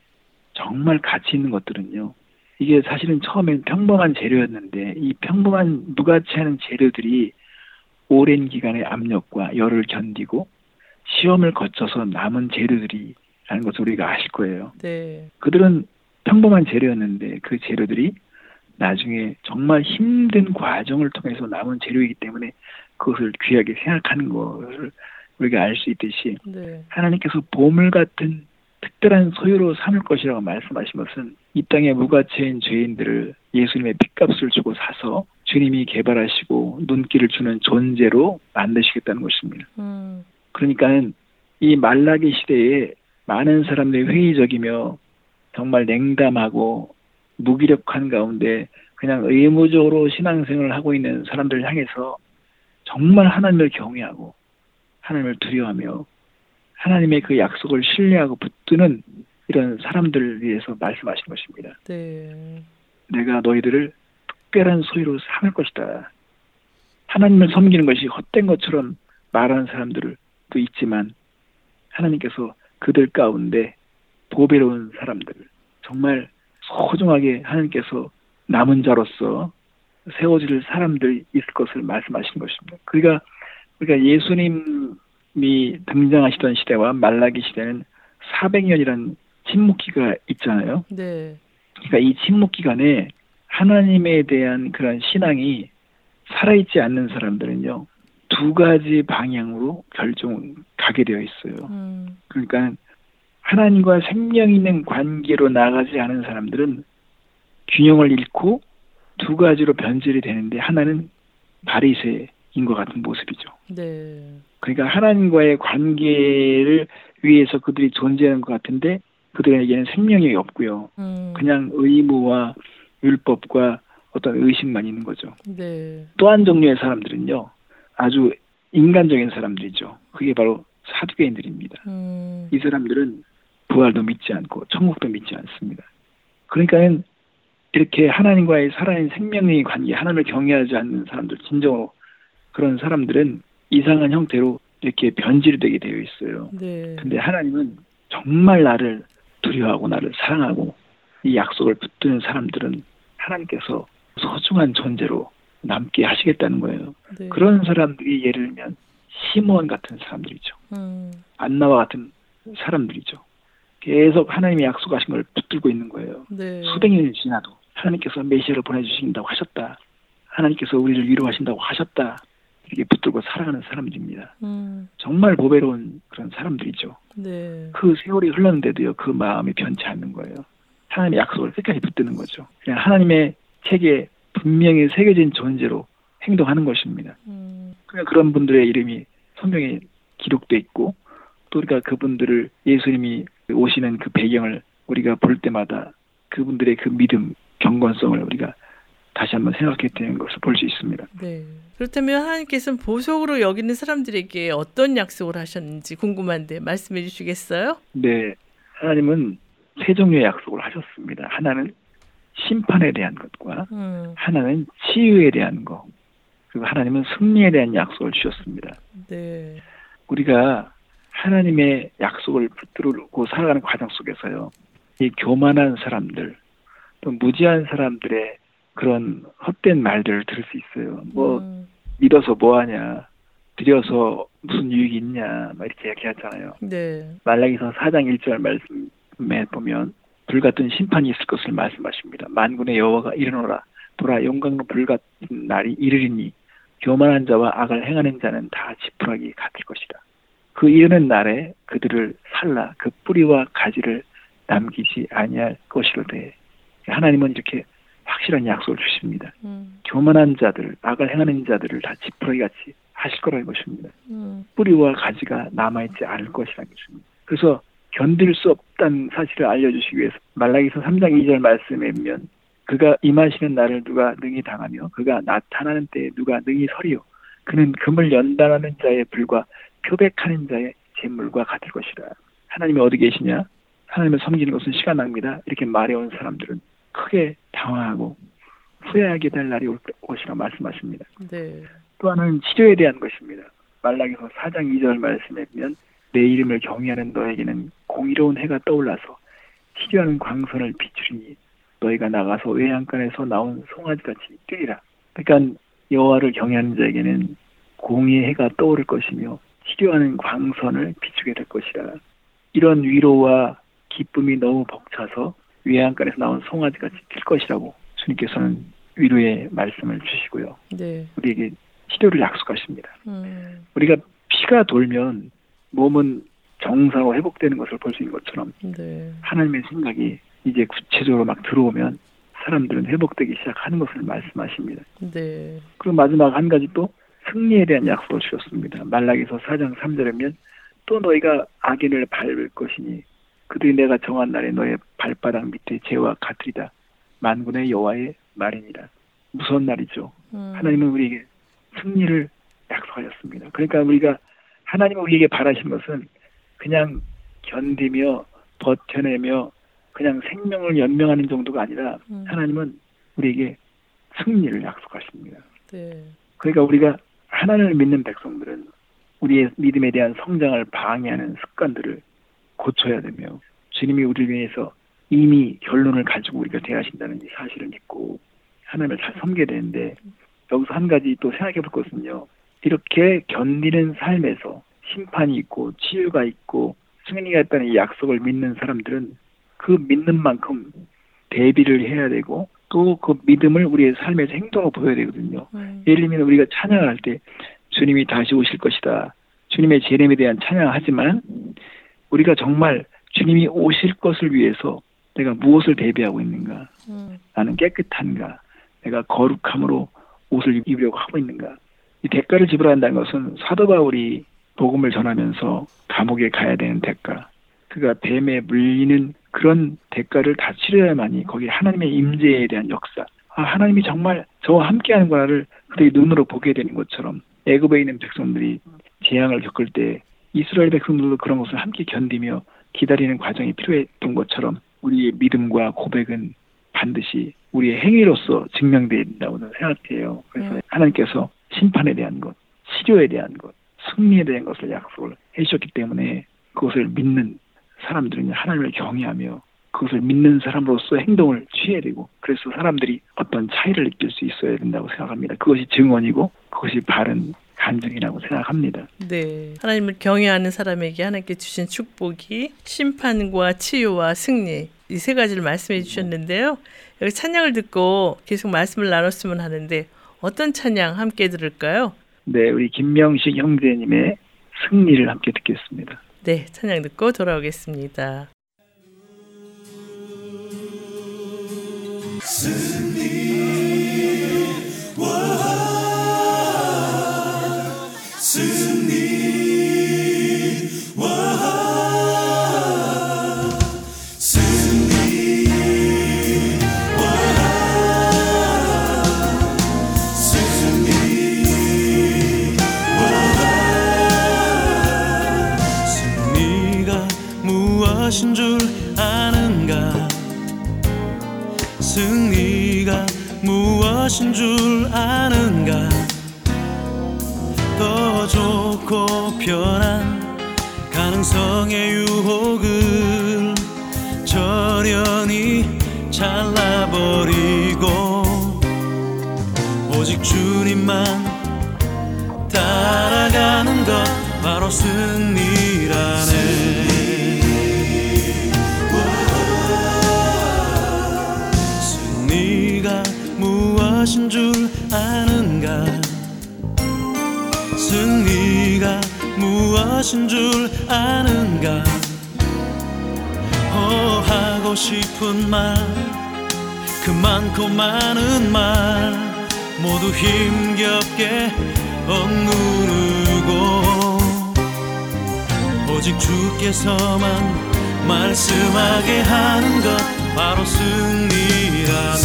정말 가치 있는 것들은요. 이게 사실은 처음엔 평범한 재료였는데 이 평범한 무가치 않은 재료들이 오랜 기간의 압력과 열을 견디고 시험을 거쳐서 남은 재료들이라는 것을 우리가 아실 거예요. 네, 그들은 평범한 재료였는데 그 재료들이 나중에 정말 힘든 과정을 통해서 남은 재료이기 때문에 그것을 귀하게 생각하는 것을 우리가 알 수 있듯이 네, 하나님께서 보물 같은 특별한 소유로 삼을 것이라고 말씀하신 것은 이 땅의 무가치인 죄인들을 예수님의 핏값을 주고 사서 주님이 개발하시고 눈길을 주는 존재로 만드시겠다는 것입니다. 음. 그러니까 이 말라기 시대에 많은 사람들이 회의적이며 정말 냉담하고 무기력한 가운데 그냥 의무적으로 신앙생활을 하고 있는 사람들을 향해서 정말 하나님을 경외하고 하나님을 두려워하며 하나님의 그 약속을 신뢰하고 붙드는 이런 사람들을 위해서 말씀하신 것입니다. 네. 내가 너희들을 특별한 소유로 삼을 것이다. 하나님을 섬기는 것이 헛된 것처럼 말하는 사람들도 있지만 하나님께서 그들 가운데 보배로운 사람들 정말 소중하게 하나님께서 남은 자로서 세워질 사람들이 있을 것을 말씀하신 것입니다. 그러니까 그러니까 예수님 이 등장하시던 시대와 말라기 시대는 400년이라는 침묵기가 있잖아요. 네. 그러니까 이 침묵 기간에 하나님에 대한 그런 신앙이 살아있지 않는 사람들은요 두 가지 방향으로 결정 가게 되어 있어요. 음. 그러니까 하나님과 생명 있는 관계로 나가지 않은 사람들은 균형을 잃고 두 가지로 변질이 되는데 하나는 바리새인 것 같은 모습이죠. 네. 그러니까 하나님과의 관계를 위해서 그들이 존재하는 것 같은데 그들에게는 생명이 없고요. 음. 그냥 의무와 율법과 어떤 의식만 있는 거죠. 네. 또 한 종류의 사람들은요, 아주 인간적인 사람들이죠. 그게 바로 사두개인들입니다. 음. 이 사람들은 부활도 믿지 않고 천국도 믿지 않습니다. 그러니까는 이렇게 하나님과의 살아있는 생명의 관계, 하나님을 경외하지 않는 사람들, 진정으로 그런 사람들은 이상한 형태로 이렇게 변질되게 되어 있어요. 네. 근데 하나님은 정말 나를 두려워하고 나를 사랑하고 이 약속을 붙드는 사람들은 하나님께서 소중한 존재로 남게 하시겠다는 거예요. 네. 그런 사람들이 예를 들면 시몬 같은 사람들이죠. 음. 안나와 같은 사람들이죠. 계속 하나님이 약속하신 걸 붙들고 있는 거예요. 네. 수백 년이 지나도 하나님께서 메시아를 보내주신다고 하셨다. 하나님께서 우리를 위로하신다고 하셨다. 이렇게 붙들고 살아가는 사람들입니다. 음. 정말 보배로운 그런 사람들이죠. 네. 그 세월이 흘렀는데도요, 그 마음이 변치 않는 거예요. 하나님의 약속을 끝까지 붙드는 거죠. 그냥 하나님의 책에 분명히 새겨진 존재로 행동하는 것입니다. 음. 그냥 그런 분들의 이름이 성경에 기록돼 있고 또 우리가 그분들을 예수님이 오시는 그 배경을 우리가 볼 때마다 그분들의 그 믿음, 경건성을 우리가 다시 한번 생각해 되는 것을 볼 수 있습니다. 네. 그렇다면 하나님께서는 보석으로 여기는 사람들에게 어떤 약속을 하셨는지 궁금한데 말씀해 주시겠어요? 네, 하나님은 세 종류의 약속을 하셨습니다. 하나는 심판에 대한 것과 음. 하나는 치유에 대한 것, 그리고 하나님은 승리에 대한 약속을 주셨습니다. 네. 우리가 하나님의 약속을 붙들고 살아가는 과정 속에서요, 이 교만한 사람들, 또 무지한 사람들의 그런 헛된 말들을 들을 수 있어요. 뭐, 음. 믿어서 뭐하냐, 드려서 무슨 유익이 있냐, 막 이렇게 얘기하잖아요. 네. 말라기서 4장 1절 말씀에 보면 불 같은 심판이 있을 것을 말씀하십니다. 만군의 여호와가 이르노라 보라 용광로 불 같은 날이 이르리니 교만한 자와 악을 행하는 자는 다 지푸라기 같을 것이다. 그 이르는 날에 그들을 살라 그 뿌리와 가지를 남기지 아니할 것이로되 하나님은 이렇게 확실한 약속을 주십니다. 음. 교만한 자들, 악을 행하는 자들을 다 지푸라기 같이 하실 거라는 것입니다. 음. 뿌리와 가지가 남아있지 않을 것이라는 것입니다. 그래서 견딜 수 없다는 사실을 알려주시기 위해서 말라기서 3장 2절 말씀에 보면 그가 임하시는 날을 누가 능히 당하며 그가 나타나는 때에 누가 능히 서리요 그는 금을 연단하는 자의 불과 표백하는 자의 재물과 같을 것이라 하나님이 어디 계시냐 하나님을 섬기는 것은 시간 낭비다 이렇게 말해온 사람들은 크게 당황하고 후회하게 될 날이 올 것이라 말씀하십니다. 네. 또 하나는 치료에 대한 것입니다. 말라기서 4장 2절 말씀에 보면 내 이름을 경외하는 너에게는 공의로운 해가 떠올라서 치료하는 광선을 비추리니 너희가 나가서 외양간에서 나온 송아지같이 뛰리라. 그러니까 여호와를 경외하는 자에게는 공의의 해가 떠오를 것이며 치료하는 광선을 비추게 될 것이라. 이런 위로와 기쁨이 너무 벅차서 외양간에서 나온 송아지같이 뛸 것이라고 주님께서는 위로의 말씀을 주시고요. 네. 우리에게 치료를 약속하십니다. 음. 우리가 피가 돌면 몸은 정상으로 회복되는 것을 볼 수 있는 것처럼 네. 하나님의 생각이 이제 구체적으로 막 들어오면 사람들은 회복되기 시작하는 것을 말씀하십니다. 네. 그리고 마지막 한 가지 또 승리에 대한 약속을 주셨습니다. 말라기서 4장 3절에면 또 너희가 악인을 밟을 것이니 그들이 내가 정한 날에 너의 발바닥 밑에 재와 같으리다. 만군의 여호와의 말이니라. 무서운 날이죠. 음. 하나님은 우리에게 승리를 약속하셨습니다. 그러니까 우리가 하나님은 우리에게 바라신 것은 그냥 견디며 버텨내며 그냥 생명을 연명하는 정도가 아니라 음. 하나님은 우리에게 승리를 약속하십니다. 네. 그러니까 우리가 하나님을 믿는 백성들은 우리의 믿음에 대한 성장을 방해하는 습관들을 고쳐야 되며 주님이 우리를 위해서 이미 결론을 가지고 우리가 대하신다는 이 사실을 믿고 하나님을 잘 섬겨야 되는데 여기서 한 가지 또 생각해 볼 것은요. 이렇게 견디는 삶에서 심판이 있고 치유가 있고 승리가 있다는 이 약속을 믿는 사람들은 그 믿는 만큼 대비를 해야 되고 또 그 믿음을 우리의 삶에서 행동으로 보여야 되거든요. 음. 예를 들면 우리가 찬양을 할 때 주님이 다시 오실 것이다. 주님의 재림에 대한 찬양을 하지만 우리가 정말 주님이 오실 것을 위해서 내가 무엇을 대비하고 있는가? 음. 나는 깨끗한가? 내가 거룩함으로 옷을 입으려고 하고 있는가? 이 대가를 지불해야 한다는 것은 사도 바울이 복음을 전하면서 감옥에 가야 되는 대가, 그가 뱀에 물리는 그런 대가를 다 치러야만이 거기 하나님의 임재에 대한 역사, 아, 하나님이 정말 저와 함께하는구나를 그들이 눈으로 보게 되는 것처럼 애굽에 있는 백성들이 재앙을 겪을 때 이스라엘 백성들도 그런 것을 함께 견디며 기다리는 과정이 필요했던 것처럼 우리의 믿음과 고백은 반드시 우리의 행위로서 증명되어야 된다고 생각해요. 그래서 음. 하나님께서 심판에 대한 것, 치료에 대한 것, 승리에 대한 것을 약속을 해주셨기 때문에 그것을 믿는 사람들은 하나님을 경외하며 그것을 믿는 사람으로서 행동을 취해야 되고 그래서 사람들이 어떤 차이를 느낄 수 있어야 된다고 생각합니다. 그것이 증언이고 그것이 바른 간증이라고 생각합니다. 네. 하나님을 경외하는 사람에게 하나님께 주신 축복이 심판과 치유와 승리 이 세 가지를 말씀해 주셨는데요. 여기 찬양을 듣고 계속 말씀을 나눴으면 하는데 어떤 찬양 함께 들을까요? 네, 우리 김명식 형제님의 승리를 함께 듣겠습니다. 네, 찬양 듣고 돌아오겠습니다. 승리가 무엇인 줄 아는가? 더 좋고 편한 가능성의 유혹을 저련히 잘라버리고 오직 주님만 따라가는 것 바로 승 무엇인 줄 아는가? 어 하고 싶은 말 그 많고 많은 말 모두 힘겹게 억누르고 오직 주께서만 말씀하게 하는 것 바로 승리라네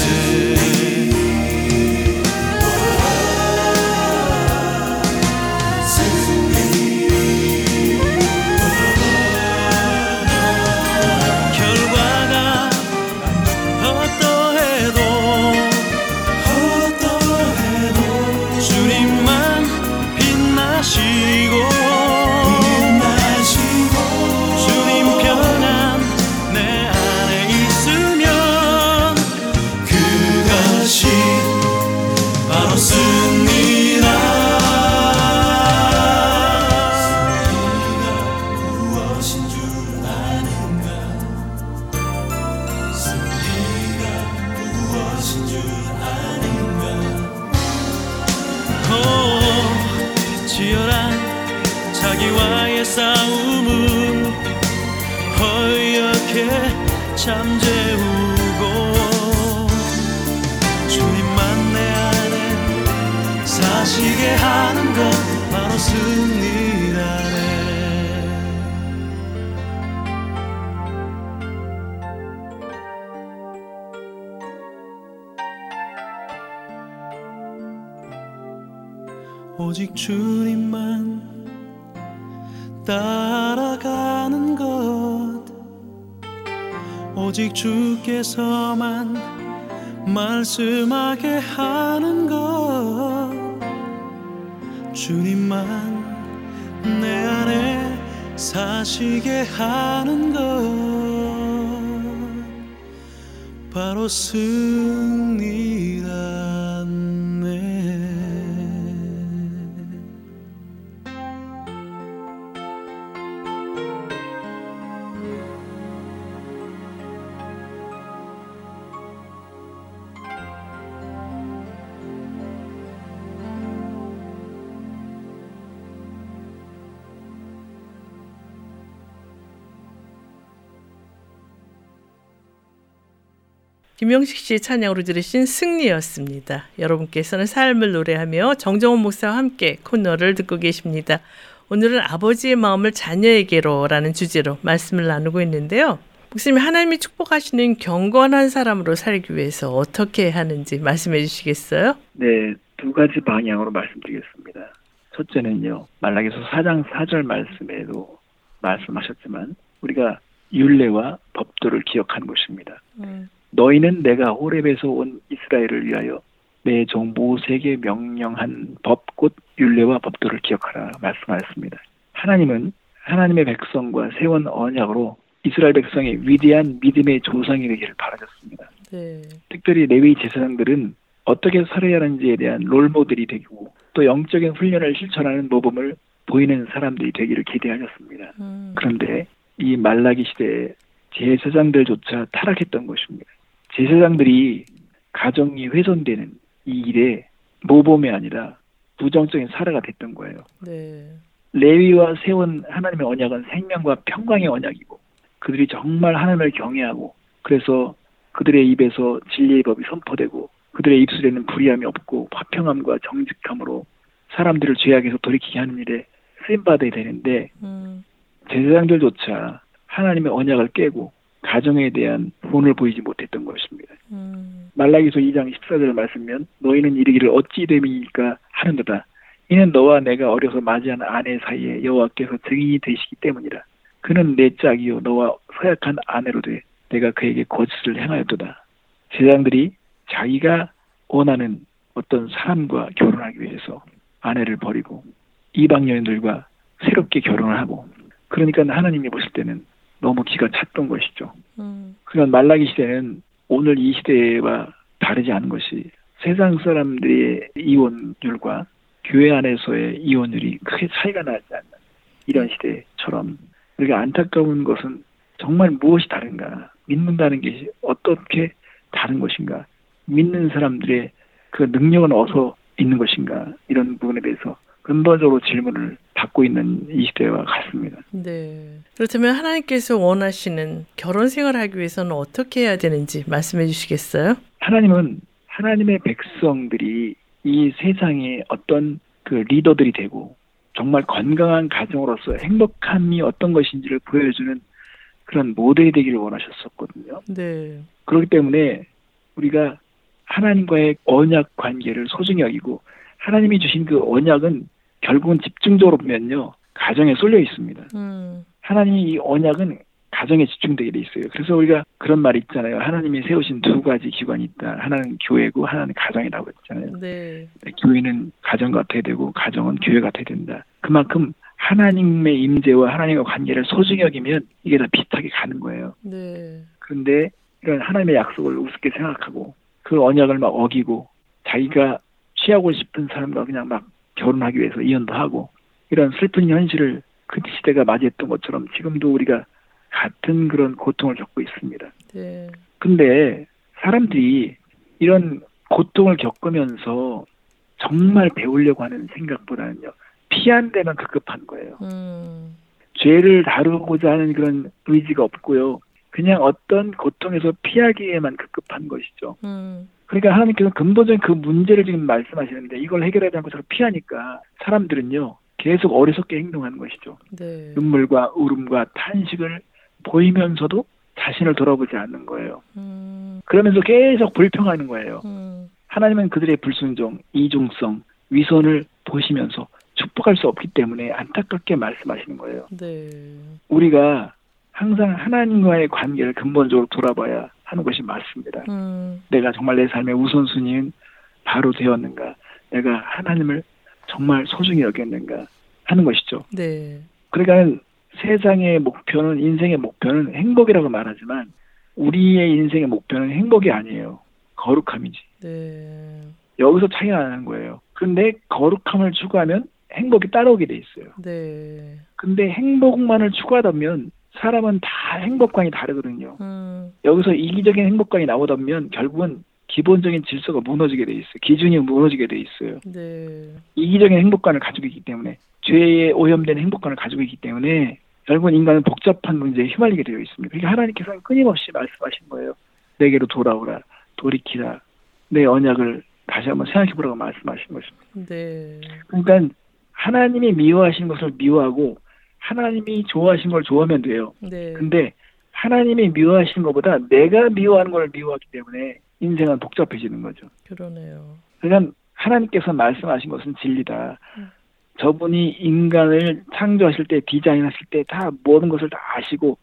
주께서만 말씀하게 하는 것. 주님만 내 안에 사시게 하는 것. 바로 승 김영식 씨의 찬양으로 들으신 승리였습니다. 여러분께서는 삶을 노래하며 정정원 목사와 함께 코너를 듣고 계십니다. 오늘은 아버지의 마음을 자녀에게로라는 주제로 말씀을 나누고 있는데요. 목사님 하나님이 축복하시는 경건한 사람으로 살기 위해서 어떻게 하는지 말씀해 주시겠어요? 네, 두 가지 방향으로 말씀드리겠습니다. 첫째는요, 말라기서 4장 4절 말씀에도 말씀하셨지만 우리가 율례와 법도를 기억하는 것입니다. 너희는 내가 호렙에서 온 이스라엘을 위하여 내종 모세에게 명령한 법곧 율례와 법도를 기억하라 말씀하였습니다. 하나님은 하나님의 백성과 세운 언약으로 이스라엘 백성의 위대한 믿음의 조상이 되기를 바라셨습니다. 네. 특별히 레위 제사장들은 어떻게 살아야 하는지에 대한 롤모델이 되고 또 영적인 훈련을 실천하는 모범을 보이는 사람들이 되기를 기대하셨습니다. 음, 그런데 이 말라기 시대에 제사장들조차 타락했던 것입니다. 제사장들이 가정이 훼손되는 이 일에 모범이 아니라 부정적인 사례가 됐던 거예요. 네. 레위와 세운 하나님의 언약은 생명과 평강의 언약이고 그들이 정말 하나님을 경외하고 그래서 그들의 입에서 진리의 법이 선포되고 그들의 입술에는 불의함이 없고 화평함과 정직함으로 사람들을 죄악에서 돌이키게 하는 일에 쓰임 받아야 되는데 음, 제사장들조차 하나님의 언약을 깨고 가정에 대한 본을 보이지 못했던 것입니다. 음, 말라기서 2장 14절 말씀면 너희는 이르기를 어찌 됨이니까 하는도다. 이는 너와 내가 어려서 맞이한 아내 사이에 여호와께서 증인이 되시기 때문이라. 그는 내 짝이요 너와 서약한 아내로 돼 내가 그에게 거짓을 행하였도다. 제장들이 자기가 원하는 어떤 사람과 결혼하기 위해서 아내를 버리고 이방 여인들과 새롭게 결혼을 하고 그러니까 하나님이 보실 때는 너무 기가 찼던 것이죠. 음, 그런 말라기 시대는 오늘 이 시대와 다르지 않은 것이 세상 사람들의 이혼율과 교회 안에서의 이혼율이 크게 차이가 나지 않는 이런 시대처럼 우리가 안타까운 것은 정말 무엇이 다른가 믿는다는 것이 어떻게 다른 것인가 믿는 사람들의 그 능력은 어디서 있는 것인가 이런 부분에 대해서 근본적으로 질문을 받고 있는 이 시대와 같습니다. 네. 그렇다면 하나님께서 원하시는 결혼 생활을 하기 위해서는 어떻게 해야 되는지 말씀해 주시겠어요? 하나님은 하나님의 백성들이 이 세상에 어떤 그 리더들이 되고 정말 건강한 가정으로서 행복함이 어떤 것인지를 보여주는 그런 모델이 되기를 원하셨었거든요. 네. 그렇기 때문에 우리가 하나님과의 언약 관계를 소중히 여기고 하나님이 주신 그 언약은 결국은 집중적으로 보면요 가정에 쏠려 있습니다. 음, 하나님이 이 언약은 가정에 집중되게 돼 있어요. 그래서 우리가 그런 말이 있잖아요. 하나님이 세우신 두 가지 기관이 있다. 하나는 교회고 하나는 가정이라고 했잖아요. 네. 교회는 가정 같아야 되고 가정은 교회 같아야 된다. 그만큼 하나님의 임재와 하나님과 관계를 소중히 여기면 이게 다 비슷하게 가는 거예요. 네. 그런데 이런 하나님의 약속을 우습게 생각하고 그 언약을 막 어기고 자기가 취하고 싶은 사람과 그냥 막 결혼하기 위해서 이혼도 하고 이런 슬픈 현실을 그 시대가 맞이했던 것처럼 지금도 우리가 같은 그런 고통을 겪고 있습니다. 네. 근데 사람들이 이런 고통을 겪으면서 정말 배우려고 하는 생각보다는요 피한 데만 급급한 거예요. 음, 죄를 다루고자 하는 그런 의지가 없고요. 그냥 어떤 고통에서 피하기에만 급급한 것이죠. 음, 그러니까 하나님께서 근본적인 그 문제를 지금 말씀하시는데 이걸 해결하지 않고 자꾸 피하니까 사람들은요 계속 어리석게 행동하는 것이죠. 네. 눈물과 울음과 탄식을 보이면서도 자신을 돌아보지 않는 거예요. 음, 그러면서 계속 불평하는 거예요. 음, 하나님은 그들의 불순종, 이중성, 위선을 보시면서 축복할 수 없기 때문에 안타깝게 말씀하시는 거예요. 네. 우리가 항상 하나님과의 관계를 근본적으로 돌아봐야 하는 것이 맞습니다. 음, 내가 정말 내 삶의 우선순위는 바로 되었는가? 내가 하나님을 정말 소중히 여겼는가? 하는 것이죠. 네. 그러니까 세상의 목표는 인생의 목표는 행복이라고 말하지만 우리의 인생의 목표는 행복이 아니에요. 거룩함이지. 네. 여기서 차이가 나는 거예요. 근데 거룩함을 추구하면 행복이 따라오게 돼 있어요. 네. 근데 행복만을 추구하다면 사람은 다 행복관이 다르거든요. 음, 여기서 이기적인 행복관이 나오다면 결국은 기본적인 질서가 무너지게 돼 있어요. 기준이 무너지게 돼 있어요. 네. 이기적인 행복관을 가지고 있기 때문에 죄에 오염된 행복관을 가지고 있기 때문에 결국은 인간은 복잡한 문제에 휘말리게 되어 있습니다. 그러니까 하나님께서는 끊임없이 말씀하신 거예요. 내게로 돌아오라, 돌이키라, 내 언약을 다시 한번 생각해보라고 말씀하신 것입니다. 네. 그러니까 하나님이 미워하신 것을 미워하고 하나님이 좋아하신 걸 좋아하면 돼요. 네. 근데 하나님이 미워하시는 것보다 내가 미워하는 걸 미워하기 때문에 인생은 복잡해지는 거죠. 그러네요. 그러니까 하나님께서 말씀하신 것은 진리다. 음. 저분이 인간을 창조하실 때 디자인하실 때 다 모든 것을 다 아시고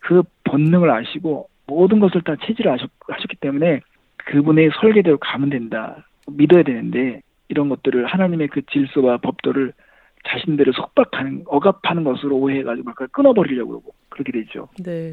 그 본능을 아시고 모든 것을 다 체질을 아셨, 하셨기 때문에 그분의 설계대로 가면 된다. 믿어야 되는데 이런 것들을 하나님의 그 질서와 법도를 자신들을 속박하는 억압하는 것으로 오해해가지고 그걸 끊어버리려고 그러고 그렇게 되죠. 네.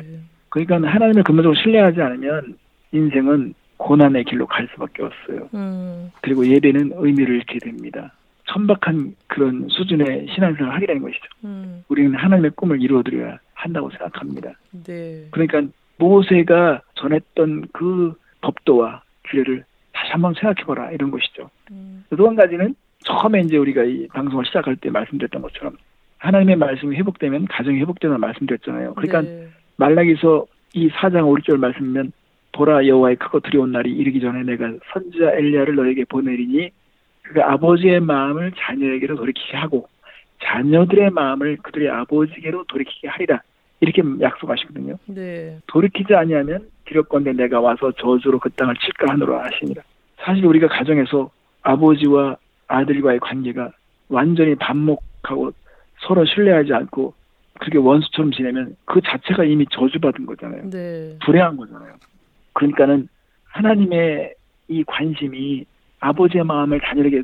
그러니까 하나님을 근본적으로 신뢰하지 않으면 인생은 고난의 길로 갈 수밖에 없어요. 음, 그리고 예배는 의미를 잃게 됩니다. 천박한 그런 수준의 신앙생활을 하게 되는 것이죠. 음, 우리는 하나님의 꿈을 이루어드려야 한다고 생각합니다. 네. 그러니까 모세가 전했던 그 법도와 규례를 다시 한번 생각해봐라 이런 것이죠. 음, 또 한 가지는 처음에 이제 우리가 이 방송을 시작할 때 말씀드렸던 것처럼 하나님의 말씀이 회복되면 가정이 회복되는 말씀드렸잖아요. 그러니까 네. 말라기서 이 4장 5절 말씀이면 보라 여호와의 크고 두려운 날이 이르기 전에 내가 선지자 엘리야를 너에게 보내리니 그 아버지의 마음을 자녀에게로 돌이키게 하고 자녀들의 마음을 그들의 아버지에게로 돌이키게 하리라 이렇게 약속하시거든요. 네. 돌이키지 아니하면 기력건대 내가 와서 저주로 그 땅을 칠까 하노라 하시니라. 사실 우리가 가정에서 아버지와 아들과의 관계가 완전히 반목하고 서로 신뢰하지 않고 그렇게 원수처럼 지내면 그 자체가 이미 저주받은 거잖아요. 네. 불행한 거잖아요. 그러니까는 하나님의 이 관심이 아버지의 마음을 자녀에게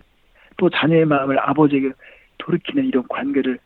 또 자녀의 마음을 아버지에게 돌이키는 이런 관계를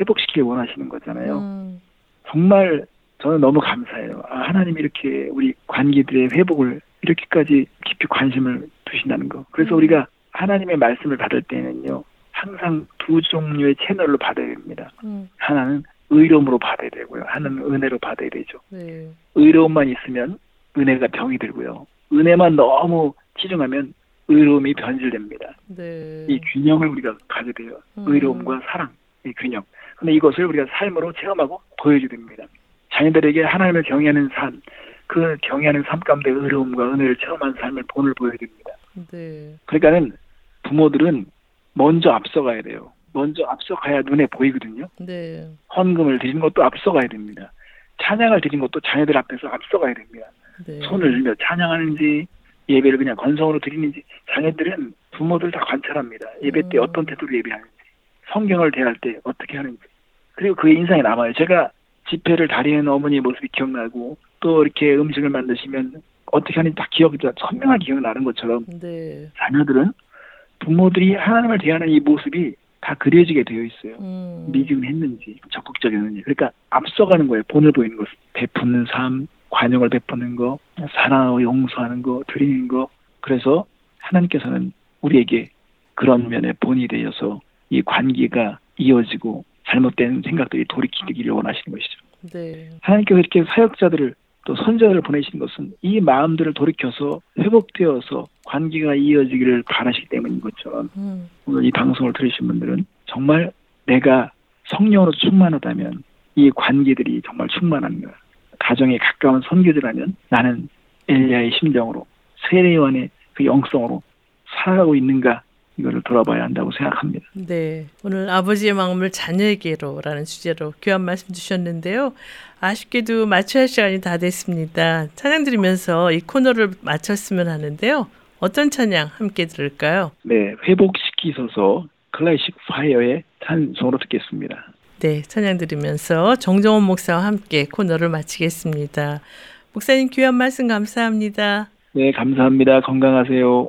회복시키길 원하시는 거잖아요. 음, 정말 저는 너무 감사해요. 아, 하나님이 이렇게 우리 관계들의 회복을 이렇게까지 깊이 관심을 두신다는 거. 그래서 음. 우리가 하나님의 말씀을 받을 때는요, 항상 두 종류의 채널로 받아야 됩니다. 음, 하나는 의로움으로 받아야 되고요. 하나는 은혜로 받아야 되죠. 네. 의로움만 있으면 은혜가 병이 들고요. 은혜만 너무 치중하면 의로움이 변질됩니다. 네. 이 균형을 우리가 가져야 돼요. 음. 의로움과 사랑, 이 균형. 근데 이것을 우리가 삶으로 체험하고 보여줘야 됩니다. 자녀들에게 하나님을 경외하는 삶, 그 경외하는 삶 가운데 의로움과 은혜를 체험한 삶을 본을 보여야 됩니다. 네. 그러니까는 부모들은 먼저 앞서가야 돼요. 먼저 앞서가야 눈에 보이거든요. 네. 헌금을 드리는 것도 앞서가야 됩니다. 찬양을 드리는 것도 자녀들 앞에서 앞서가야 됩니다. 네. 손을 들며 찬양하는지 예배를 그냥 건성으로 드리는지 자녀들은 부모들 다 관찰합니다. 예배 때 음. 어떤 태도로 예배하는지 성경을 대할 때 어떻게 하는지 그리고 그의 인상이 남아요. 제가 집회를 다리는 어머니 모습이 기억나고 또 이렇게 음식을 만드시면 어떻게 하는지 다 기억이 다 선명하게 기억나는 것처럼 네. 자녀들은 부모들이 하나님을 대하는 이 모습이 다 그려지게 되어 있어요. 음, 미지근했는지 적극적이었는지. 그러니까 앞서가는 거예요. 본을 보이는 것 베푸는 삶 관용을 베푸는 거 사랑하고 용서하는 거 드리는 거. 그래서 하나님께서는 우리에게 그런 면에 본이 되어서 이 관계가 이어지고 잘못된 생각들이 돌이키기를 원하시는 것이죠. 네. 하나님께서 이렇게 사역자들을 또 선자들을 보내시는 것은 이 마음들을 돌이켜서 회복되어서 관계가 이어지기를 바라시기 때문인 것처럼 음, 오늘 이 방송을 들으신 분들은 정말 내가 성령으로 충만하다면 이 관계들이 정말 충만한가 가정에 가까운 선교지라면 나는 엘리야의 심정으로 세례요한의 그 영성으로 살아가고 있는가 이거를 돌아봐야 한다고 생각합니다. 네. 오늘 아버지의 마음을 자녀에게로라는 주제로 귀한 말씀 주셨는데요. 아쉽게도 마쳐야 할 시간이 다 됐습니다. 찬양 드리면서 이 코너를 마쳤으면 하는데요. 어떤 찬양 함께 들을까요? 네, 회복시키소서 클래식 파이어의 찬송으로 듣겠습니다. 네, 찬양 드리면서 정정원 목사와 함께 코너를 마치겠습니다. 목사님 귀한 말씀 감사합니다. 네, 감사합니다. 건강하세요.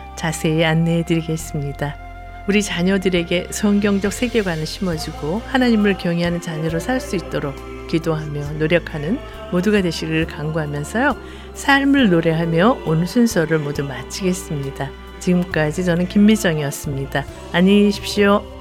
자세히 안내해 드리겠습니다. 우리 자녀들에게 성경적 세계관을 심어주고 하나님을 경외하는 자녀로 살 수 있도록 기도하며 노력하는 모두가 되시기를 간구하면서요. 삶을 노래하며 오늘 순서를 모두 마치겠습니다. 지금까지 저는 김미정이었습니다. 안녕히 계십시오.